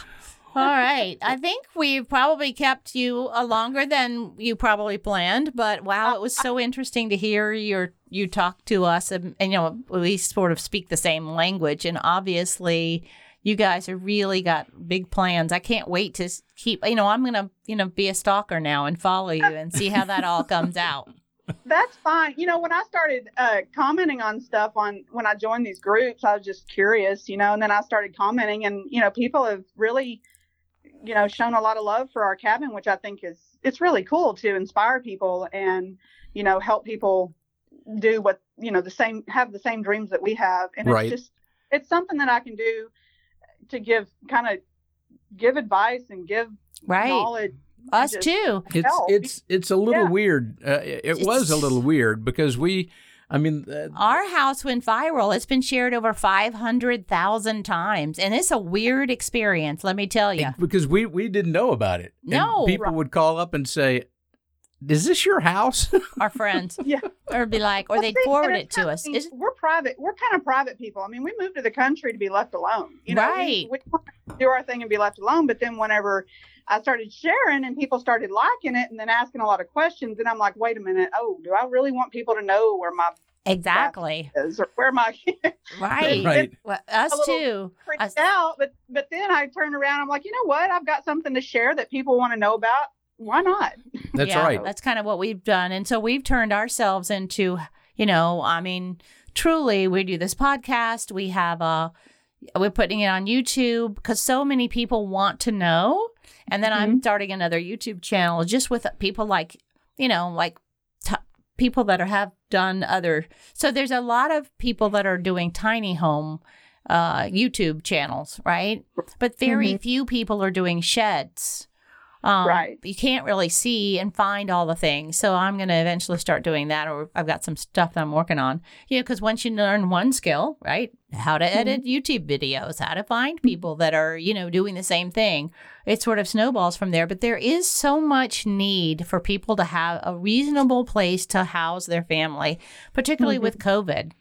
Speaker 3: All right. I think we've probably kept you uh, longer than you probably planned, but wow, it was so interesting to hear your you talk to us and, and you know, we sort of speak the same language and obviously you guys have really got big plans. I can't wait to keep, you know, I'm going to, you know, be a stalker now and follow you and see how that all comes out.
Speaker 4: That's fine. You know, when I started uh, commenting on stuff on when I joined these groups, I was just curious, you know, and then I started commenting, and you know, people have really, you know, shown a lot of love for our cabin, which I think is it's really cool to inspire people and you know help people do what you know the same have the same dreams that we have, and
Speaker 2: Right.
Speaker 4: it's just it's something that I can do to give kind of give advice and give
Speaker 3: Right.
Speaker 4: knowledge.
Speaker 3: Us too.
Speaker 2: It's
Speaker 4: help.
Speaker 2: it's it's a little
Speaker 4: Yeah.
Speaker 2: weird. Uh, it it was a little weird because we, I mean, uh,
Speaker 3: Our house went viral. It's been shared over 500,000 times. And it's a weird experience, let me tell you.
Speaker 2: because we we didn't know about it. And
Speaker 3: No.
Speaker 2: people would call up and say, "Is this your house?"
Speaker 3: Our friends.
Speaker 4: Yeah.
Speaker 3: Or be like, or
Speaker 4: Well,
Speaker 3: they'd
Speaker 4: see,
Speaker 3: forward it to us.
Speaker 4: I mean,
Speaker 3: Is-
Speaker 4: we're private. We're kind of private people. I mean, we moved to the country to be left alone. You know,
Speaker 3: Right.
Speaker 4: We, we want to do our thing and be left alone. But then whenever I started sharing and people started liking it and then asking a lot of questions, and I'm like, wait a minute. Oh, do I really want people to know where my
Speaker 3: Exactly.
Speaker 4: is or where my
Speaker 3: Right.
Speaker 2: Right.
Speaker 3: Well, us too.
Speaker 4: freaked
Speaker 3: Us-
Speaker 4: out? But but then I turned around. I'm like, you know what? I've got something to share that people want to know about. Why not?
Speaker 2: That's
Speaker 3: yeah,
Speaker 2: right.
Speaker 3: That's kind of what we've done. And so we've turned ourselves into, you know, I mean, truly, we do this podcast. We have a, we're putting it on YouTube because so many people want to know. And then I'm starting another YouTube channel just with people like, you know, like t- people that are, have done other. So there's a lot of people that are doing tiny home uh, YouTube channels, right? But very few people are doing sheds. Um,
Speaker 4: Right.
Speaker 3: You can't really see and find all the things. So I'm going to eventually start doing that, or I've got some stuff that I'm working on. You know, because once you learn one skill, right? How to edit YouTube videos, how to find people that are, you know, doing the same thing, it sort of snowballs from there. But there is so much need for people to have a reasonable place to house their family, particularly with COVID.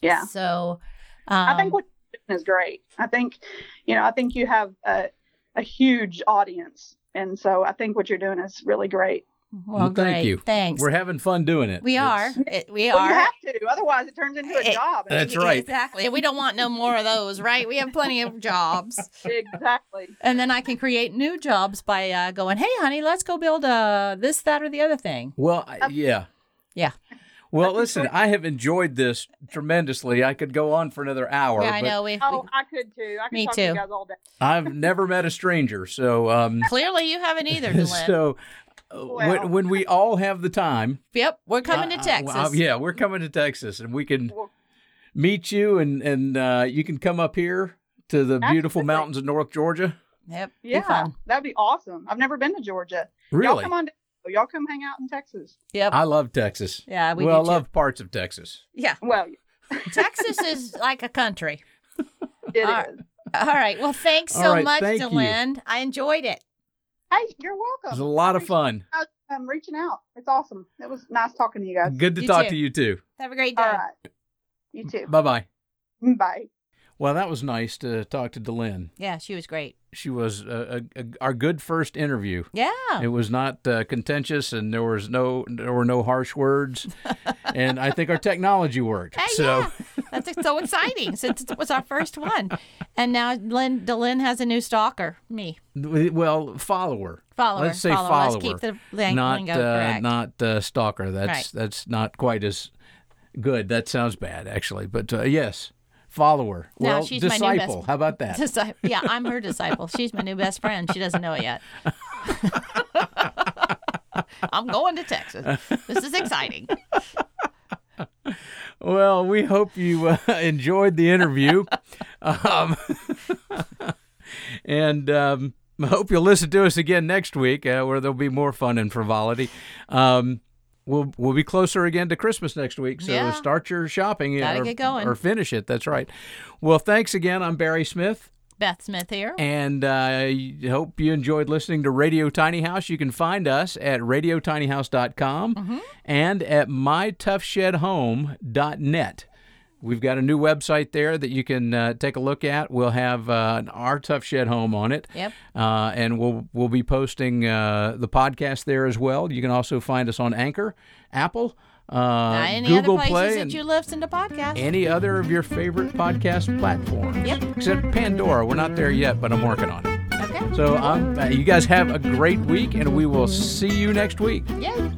Speaker 4: Yeah.
Speaker 3: So um,
Speaker 4: I think what you're doing is great. I think, you know, I think you have a, a huge audience. And so I think what you're doing is really great.
Speaker 3: well,
Speaker 2: Well, thank you.
Speaker 3: Thanks.
Speaker 2: We're having fun doing it.
Speaker 3: we are. It- we
Speaker 4: Well, you
Speaker 3: are.
Speaker 4: have to, otherwise it turns into a
Speaker 3: Eh,
Speaker 4: job.
Speaker 2: That's right.
Speaker 3: Exactly. And we don't want no more of those, right? We have plenty of jobs.
Speaker 4: exactly.
Speaker 3: And then I can create new jobs by uh, going, hey, honey, let's go build uh, this, that, or the other thing.
Speaker 2: Well, I- yeah.
Speaker 3: Yeah.
Speaker 2: Well, listen, I have enjoyed this tremendously. I could go on for another hour.
Speaker 3: yeah, I know. We,
Speaker 4: Oh,
Speaker 3: we-
Speaker 4: I could too. I could
Speaker 3: Me
Speaker 4: talk to you
Speaker 3: too.
Speaker 4: guys all day.
Speaker 2: I've never met a stranger, so um,
Speaker 3: clearly you haven't either, Delynn.
Speaker 2: so uh,
Speaker 4: Well.
Speaker 2: when, when we all have the time,
Speaker 3: yep, we're coming
Speaker 2: uh,
Speaker 3: to Texas.
Speaker 2: well, yeah, we're coming to Texas, and we can
Speaker 4: Well-
Speaker 2: meet you, and and uh, you can come up here to the beautiful mountains of North Georgia.
Speaker 3: Yep,
Speaker 4: Yeah,
Speaker 3: fun.
Speaker 4: that'd be awesome. I've never been to Georgia. Y'all
Speaker 2: Really,
Speaker 4: come on. Down. Y'all come hang out in Texas.
Speaker 3: Yep.
Speaker 2: I love Texas.
Speaker 3: yeah, we
Speaker 2: well, I
Speaker 3: do too.
Speaker 2: love parts of Texas.
Speaker 3: Yeah,
Speaker 4: Well,
Speaker 3: Texas is like a country.
Speaker 4: it is.
Speaker 3: All right. All right. Well, thanks so
Speaker 2: right,
Speaker 3: much,
Speaker 2: thank you.
Speaker 3: I enjoyed it.
Speaker 4: Hey, you're welcome.
Speaker 2: It was a lot of fun.
Speaker 4: I'm um, reaching out. It's awesome. It was nice talking to you guys.
Speaker 2: Good to
Speaker 3: You
Speaker 2: talk
Speaker 3: too.
Speaker 2: to you too.
Speaker 3: Have a great day.
Speaker 4: All right. You too.
Speaker 2: Bye bye.
Speaker 4: Bye.
Speaker 2: Well, that was nice to talk to Delynn.
Speaker 3: Yeah, she was great.
Speaker 2: She was a, a, a, our good first interview.
Speaker 3: Yeah.
Speaker 2: It was not uh, contentious, and there was no there were no harsh words, and I think our technology worked.
Speaker 3: Hey,
Speaker 2: so
Speaker 3: yeah. That's so exciting since it was our first one. And now Lynn, Delynn has a new stalker, me.
Speaker 2: Well, follower.
Speaker 3: Follower.
Speaker 2: Let's say
Speaker 3: follower.
Speaker 2: follower.
Speaker 3: Let's keep the lang-
Speaker 2: not
Speaker 3: lingo
Speaker 2: uh, not uh, stalker. That's
Speaker 3: Right.
Speaker 2: that's not quite as good. That sounds bad, actually. But uh, yes, follower.
Speaker 3: No,
Speaker 2: well,
Speaker 3: she's my new best-
Speaker 2: disciple. How about that?
Speaker 3: Disci- yeah, I'm her disciple. She's my new best friend. She doesn't know it yet. I'm going to Texas. This is exciting.
Speaker 2: Well, we hope you uh, enjoyed the interview. um, and um, I hope you'll listen to us again next week uh, where there'll be more fun and frivolity. Um, we'll, we'll be closer again to Christmas next week. So
Speaker 3: Yeah.
Speaker 2: start your shopping
Speaker 3: Gotta
Speaker 2: or,
Speaker 3: get going.
Speaker 2: or finish it. That's right. Well, thanks again. I'm Barry Smith.
Speaker 3: Beth Smith here.
Speaker 2: And uh, I hope you enjoyed listening to Radio Tiny House. You can find us at radiotinyhouse.com
Speaker 3: Mm-hmm.
Speaker 2: and at mytoughshedhome.net. We've got a new website there that you can uh, take a look at. We'll have uh, our Tough Shed Home on it.
Speaker 3: Yep.
Speaker 2: Uh, and we'll we'll be posting uh, the podcast there as well. You can also find us on Anchor, Apple, uh,
Speaker 3: Any
Speaker 2: Google
Speaker 3: other places
Speaker 2: Play,
Speaker 3: that
Speaker 2: and
Speaker 3: you listen to podcasts?
Speaker 2: any other of your favorite podcast platforms.
Speaker 3: Yep.
Speaker 2: Except Pandora. We're not there yet, but I'm working on it.
Speaker 3: okay.
Speaker 2: So uh, you guys have a great week, and we will see you next week.
Speaker 3: Yay.